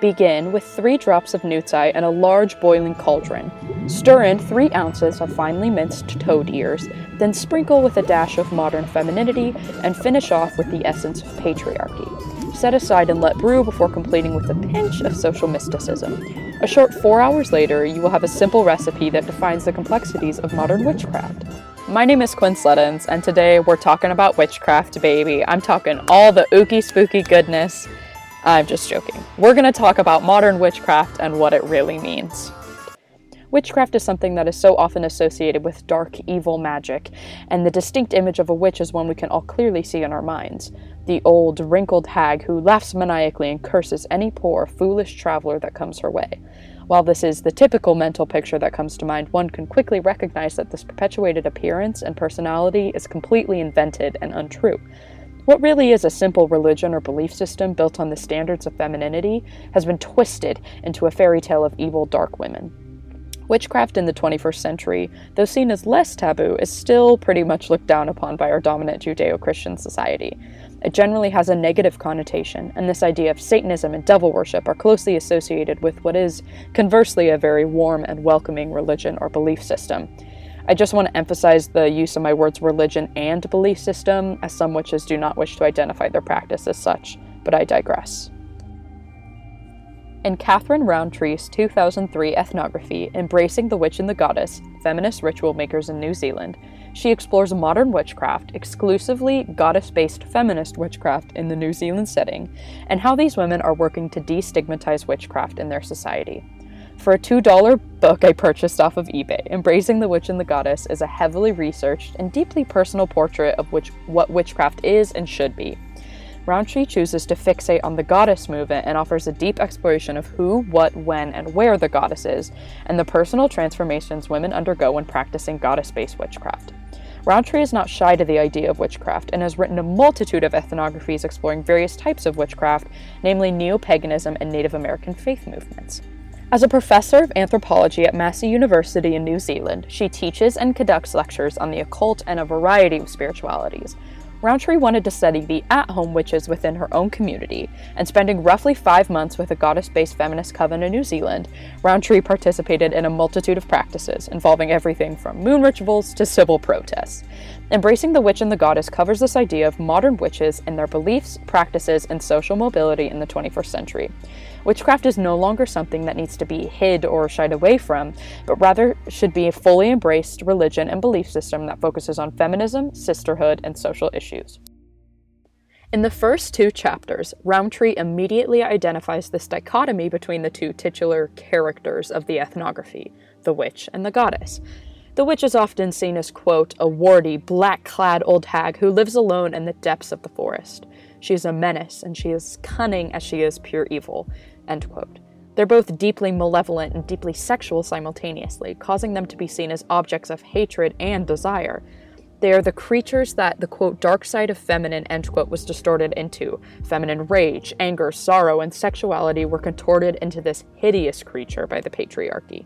Begin with three drops of nutei and a large boiling cauldron. Stir in three ounces of finely minced toad ears, then sprinkle with a dash of modern femininity and finish off with the essence of patriarchy. Set aside and let brew before completing with a pinch of social mysticism. A short four hours later, you will have a simple recipe that defines the complexities of modern witchcraft. My name is Quin Sleddens, and today we're talking about witchcraft, baby. I'm talking all the ooky spooky goodness. I'm just joking. We're going to talk about modern witchcraft and what it really means. Witchcraft is something that is so often associated with dark, evil magic, and the distinct image of a witch is one we can all clearly see in our minds. The old, wrinkled hag who laughs maniacally and curses any poor, foolish traveler that comes her way. While this is the typical mental picture that comes to mind, one can quickly recognize that this perpetuated appearance and personality is completely invented and untrue. What really is a simple religion or belief system built on the standards of femininity has been twisted into a fairy tale of evil, dark women. Witchcraft in the 21st century, though seen as less taboo, is still pretty much looked down upon by our dominant Judeo Christian society. It generally has a negative connotation, and this idea of Satanism and devil worship are closely associated with what is, conversely, a very warm and welcoming religion or belief system. I just want to emphasize the use of my words religion and belief system, as some witches do not wish to identify their practice as such, but I digress. In Kathryn Rountree's 2003 ethnography, Embracing the Witch and the Goddess Feminist Ritual Makers in New Zealand, she explores modern witchcraft, exclusively goddess based feminist witchcraft in the New Zealand setting, and how these women are working to destigmatize witchcraft in their society. For a $2 book I purchased off of eBay, Embracing the Witch and the Goddess is a heavily researched and deeply personal portrait of which, what witchcraft is and should be. Rountree chooses to fixate on the goddess movement and offers a deep exploration of who, what, when, and where the goddess is, and the personal transformations women undergo when practicing goddess based witchcraft. Rountree is not shy to the idea of witchcraft and has written a multitude of ethnographies exploring various types of witchcraft, namely neo paganism and Native American faith movements. As a professor of anthropology at Massey University in New Zealand, she teaches and conducts lectures on the occult and a variety of spiritualities. Rountree wanted to study the at home witches within her own community, and spending roughly five months with a goddess based feminist coven in New Zealand, Rountree participated in a multitude of practices involving everything from moon rituals to civil protests. Embracing the Witch and the Goddess covers this idea of modern witches and their beliefs, practices, and social mobility in the 21st century. Witchcraft is no longer something that needs to be hid or shied away from, but rather should be a fully embraced religion and belief system that focuses on feminism, sisterhood, and social issues. In the first two chapters, Rountree immediately identifies this dichotomy between the two titular characters of the ethnography, the witch and the goddess. The witch is often seen as, quote, a warty, black clad old hag who lives alone in the depths of the forest. She is a menace, and she is cunning as she is pure evil. End quote. They're both deeply malevolent and deeply sexual simultaneously, causing them to be seen as objects of hatred and desire. They are the creatures that the quote dark side of feminine end quote was distorted into. Feminine rage, anger, sorrow, and sexuality were contorted into this hideous creature by the patriarchy.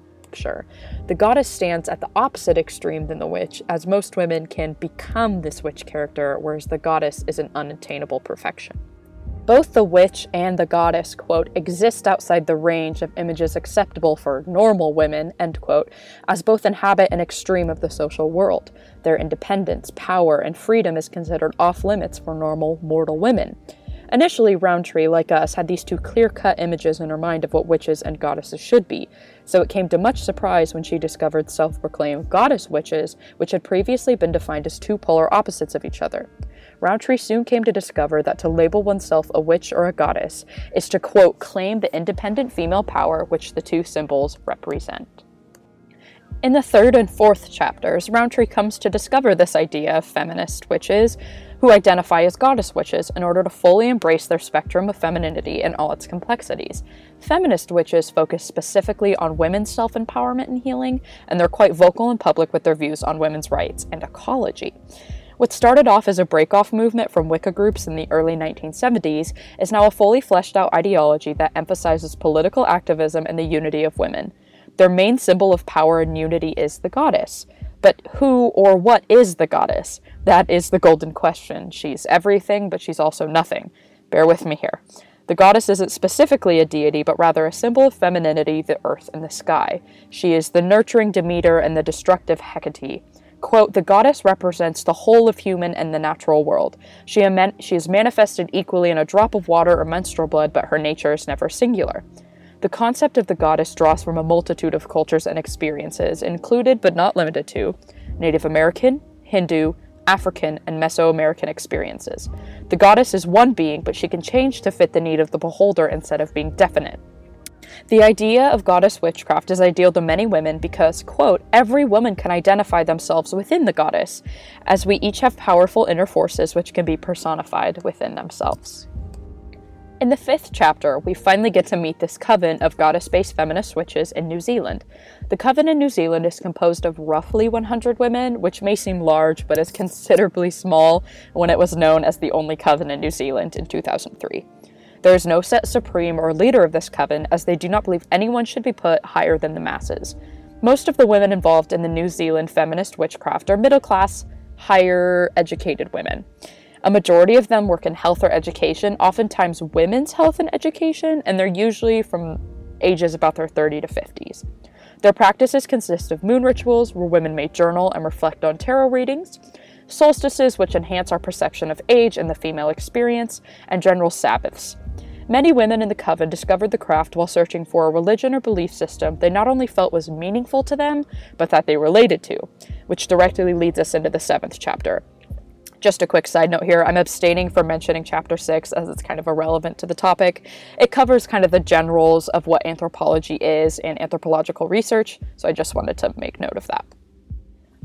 The goddess stands at the opposite extreme than the witch, as most women can become this witch character, whereas the goddess is an unattainable perfection. Both the witch and the goddess, quote, exist outside the range of images acceptable for normal women, end quote, as both inhabit an extreme of the social world. Their independence, power, and freedom is considered off limits for normal mortal women. Initially, Rountree, like us, had these two clear cut images in her mind of what witches and goddesses should be, so it came to much surprise when she discovered self proclaimed goddess witches, which had previously been defined as two polar opposites of each other. Rountree soon came to discover that to label oneself a witch or a goddess is to, quote, claim the independent female power which the two symbols represent. In the third and fourth chapters, Rountree comes to discover this idea of feminist witches, who identify as goddess witches in order to fully embrace their spectrum of femininity and all its complexities. Feminist witches focus specifically on women's self empowerment and healing, and they're quite vocal in public with their views on women's rights and ecology. What started off as a break-off movement from Wicca groups in the early 1970s is now a fully fleshed out ideology that emphasizes political activism and the unity of women. Their main symbol of power and unity is the goddess. But who or what is the goddess? That is the golden question. She's everything, but she's also nothing. Bear with me here. The goddess isn't specifically a deity, but rather a symbol of femininity, the earth, and the sky. She is the nurturing Demeter and the destructive Hecate. Quote, the goddess represents the whole of human and the natural world. She, amen- she is manifested equally in a drop of water or menstrual blood, but her nature is never singular. The concept of the goddess draws from a multitude of cultures and experiences, included but not limited to Native American, Hindu, African, and Mesoamerican experiences. The goddess is one being, but she can change to fit the need of the beholder instead of being definite. The idea of goddess witchcraft is ideal to many women because, quote, every woman can identify themselves within the goddess, as we each have powerful inner forces which can be personified within themselves. In the fifth chapter, we finally get to meet this coven of goddess based feminist witches in New Zealand. The coven in New Zealand is composed of roughly 100 women, which may seem large, but is considerably small when it was known as the only coven in New Zealand in 2003. There is no set supreme or leader of this coven, as they do not believe anyone should be put higher than the masses. Most of the women involved in the New Zealand feminist witchcraft are middle class, higher educated women. A majority of them work in health or education, oftentimes women's health and education, and they're usually from ages about their 30 to 50s. Their practices consist of moon rituals, where women may journal and reflect on tarot readings, solstices, which enhance our perception of age and the female experience, and general Sabbaths. Many women in the coven discovered the craft while searching for a religion or belief system they not only felt was meaningful to them, but that they related to, which directly leads us into the seventh chapter. Just a quick side note here I'm abstaining from mentioning chapter 6 as it's kind of irrelevant to the topic. It covers kind of the generals of what anthropology is and anthropological research, so I just wanted to make note of that.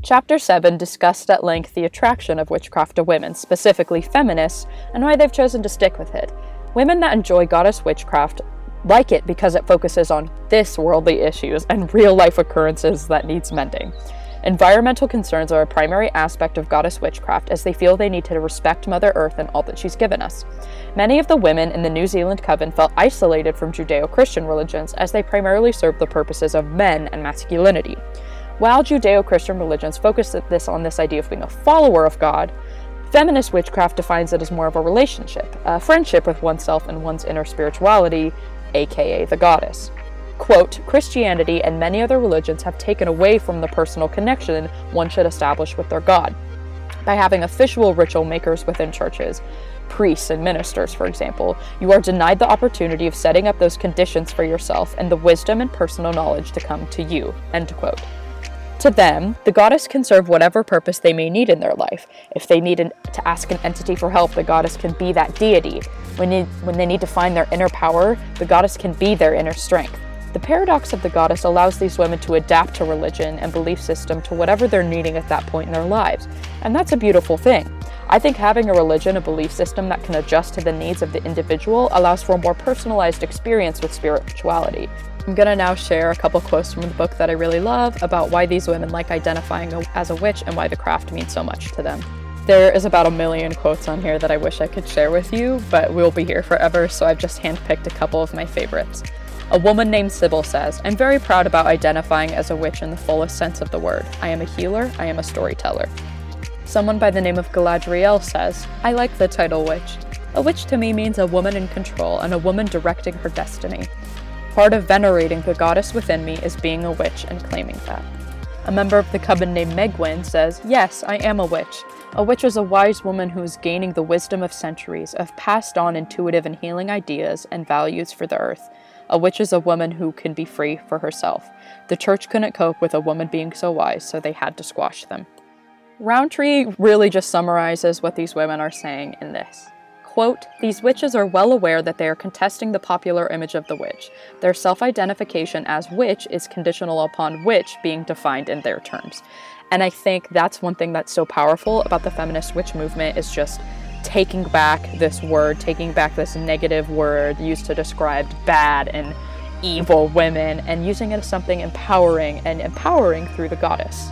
Chapter 7 discussed at length the attraction of witchcraft to women, specifically feminists, and why they've chosen to stick with it. Women that enjoy goddess witchcraft like it because it focuses on this worldly issues and real life occurrences that needs mending. Environmental concerns are a primary aspect of goddess witchcraft as they feel they need to respect Mother Earth and all that she's given us. Many of the women in the New Zealand coven felt isolated from Judeo Christian religions as they primarily served the purposes of men and masculinity. While Judeo Christian religions focus this on this idea of being a follower of God, feminist witchcraft defines it as more of a relationship, a friendship with oneself and one's inner spirituality, aka the goddess. Quote, Christianity and many other religions have taken away from the personal connection one should establish with their God. By having official ritual makers within churches, priests and ministers, for example, you are denied the opportunity of setting up those conditions for yourself and the wisdom and personal knowledge to come to you. End quote. To them, the goddess can serve whatever purpose they may need in their life. If they need an, to ask an entity for help, the goddess can be that deity. When, they, when they need to find their inner power, the goddess can be their inner strength. The paradox of the goddess allows these women to adapt to religion and belief system to whatever they're needing at that point in their lives, and that's a beautiful thing. I think having a religion, a belief system that can adjust to the needs of the individual allows for a more personalized experience with spirituality. I'm gonna now share a couple quotes from the book that I really love about why these women like identifying as a witch and why the craft means so much to them. There is about a million quotes on here that I wish I could share with you, but we'll be here forever, so I've just handpicked a couple of my favorites. A woman named Sybil says, I'm very proud about identifying as a witch in the fullest sense of the word. I am a healer, I am a storyteller. Someone by the name of Galadriel says, I like the title witch. A witch to me means a woman in control and a woman directing her destiny. Part of venerating the goddess within me is being a witch and claiming that. A member of the coven named Megwin says, Yes, I am a witch. A witch is a wise woman who is gaining the wisdom of centuries, of passed on intuitive and healing ideas and values for the earth, a witch is a woman who can be free for herself. The church couldn't cope with a woman being so wise, so they had to squash them. Rountree really just summarizes what these women are saying in this. Quote, These witches are well aware that they are contesting the popular image of the witch. Their self identification as witch is conditional upon witch being defined in their terms. And I think that's one thing that's so powerful about the feminist witch movement is just taking back this word, taking back this negative word used to describe bad and evil women, and using it as something empowering and empowering through the goddess.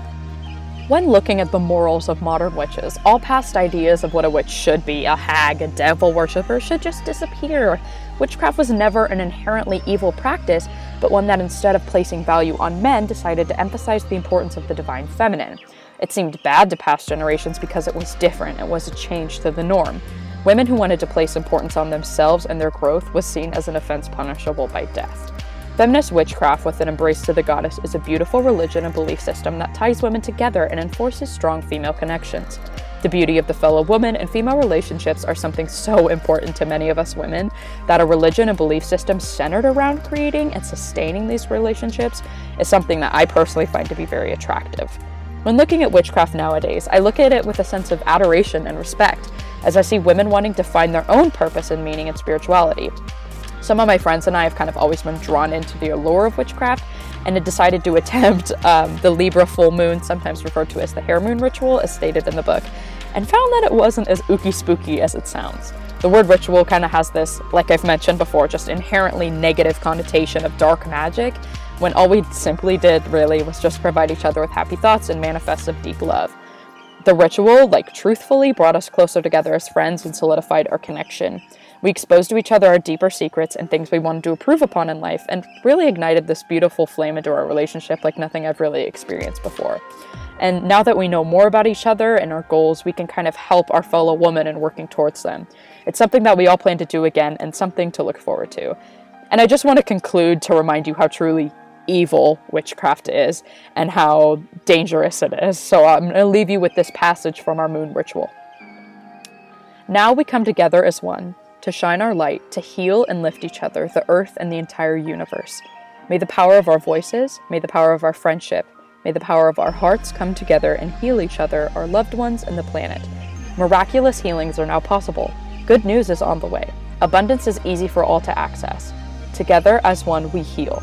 When looking at the morals of modern witches, all past ideas of what a witch should be, a hag, a devil worshipper, should just disappear. Witchcraft was never an inherently evil practice, but one that instead of placing value on men, decided to emphasize the importance of the divine feminine. It seemed bad to past generations because it was different, it was a change to the norm. Women who wanted to place importance on themselves and their growth was seen as an offense punishable by death. Feminist witchcraft with an embrace to the goddess is a beautiful religion and belief system that ties women together and enforces strong female connections. The beauty of the fellow woman and female relationships are something so important to many of us women that a religion and belief system centered around creating and sustaining these relationships is something that I personally find to be very attractive. When looking at witchcraft nowadays, I look at it with a sense of adoration and respect, as I see women wanting to find their own purpose and meaning in spirituality. Some of my friends and I have kind of always been drawn into the allure of witchcraft and had decided to attempt um, the Libra full moon, sometimes referred to as the hare moon ritual, as stated in the book, and found that it wasn't as ooky spooky as it sounds. The word ritual kind of has this, like I've mentioned before, just inherently negative connotation of dark magic, when all we simply did really was just provide each other with happy thoughts and manifests of deep love. The ritual, like truthfully, brought us closer together as friends and solidified our connection. We exposed to each other our deeper secrets and things we wanted to improve upon in life, and really ignited this beautiful flame into our relationship like nothing I've really experienced before. And now that we know more about each other and our goals, we can kind of help our fellow woman in working towards them. It's something that we all plan to do again and something to look forward to. And I just want to conclude to remind you how truly evil witchcraft is and how dangerous it is. So I'm going to leave you with this passage from our moon ritual. Now we come together as one to shine our light, to heal and lift each other, the earth, and the entire universe. May the power of our voices, may the power of our friendship, may the power of our hearts come together and heal each other, our loved ones, and the planet. Miraculous healings are now possible. Good news is on the way. Abundance is easy for all to access. Together as one, we heal.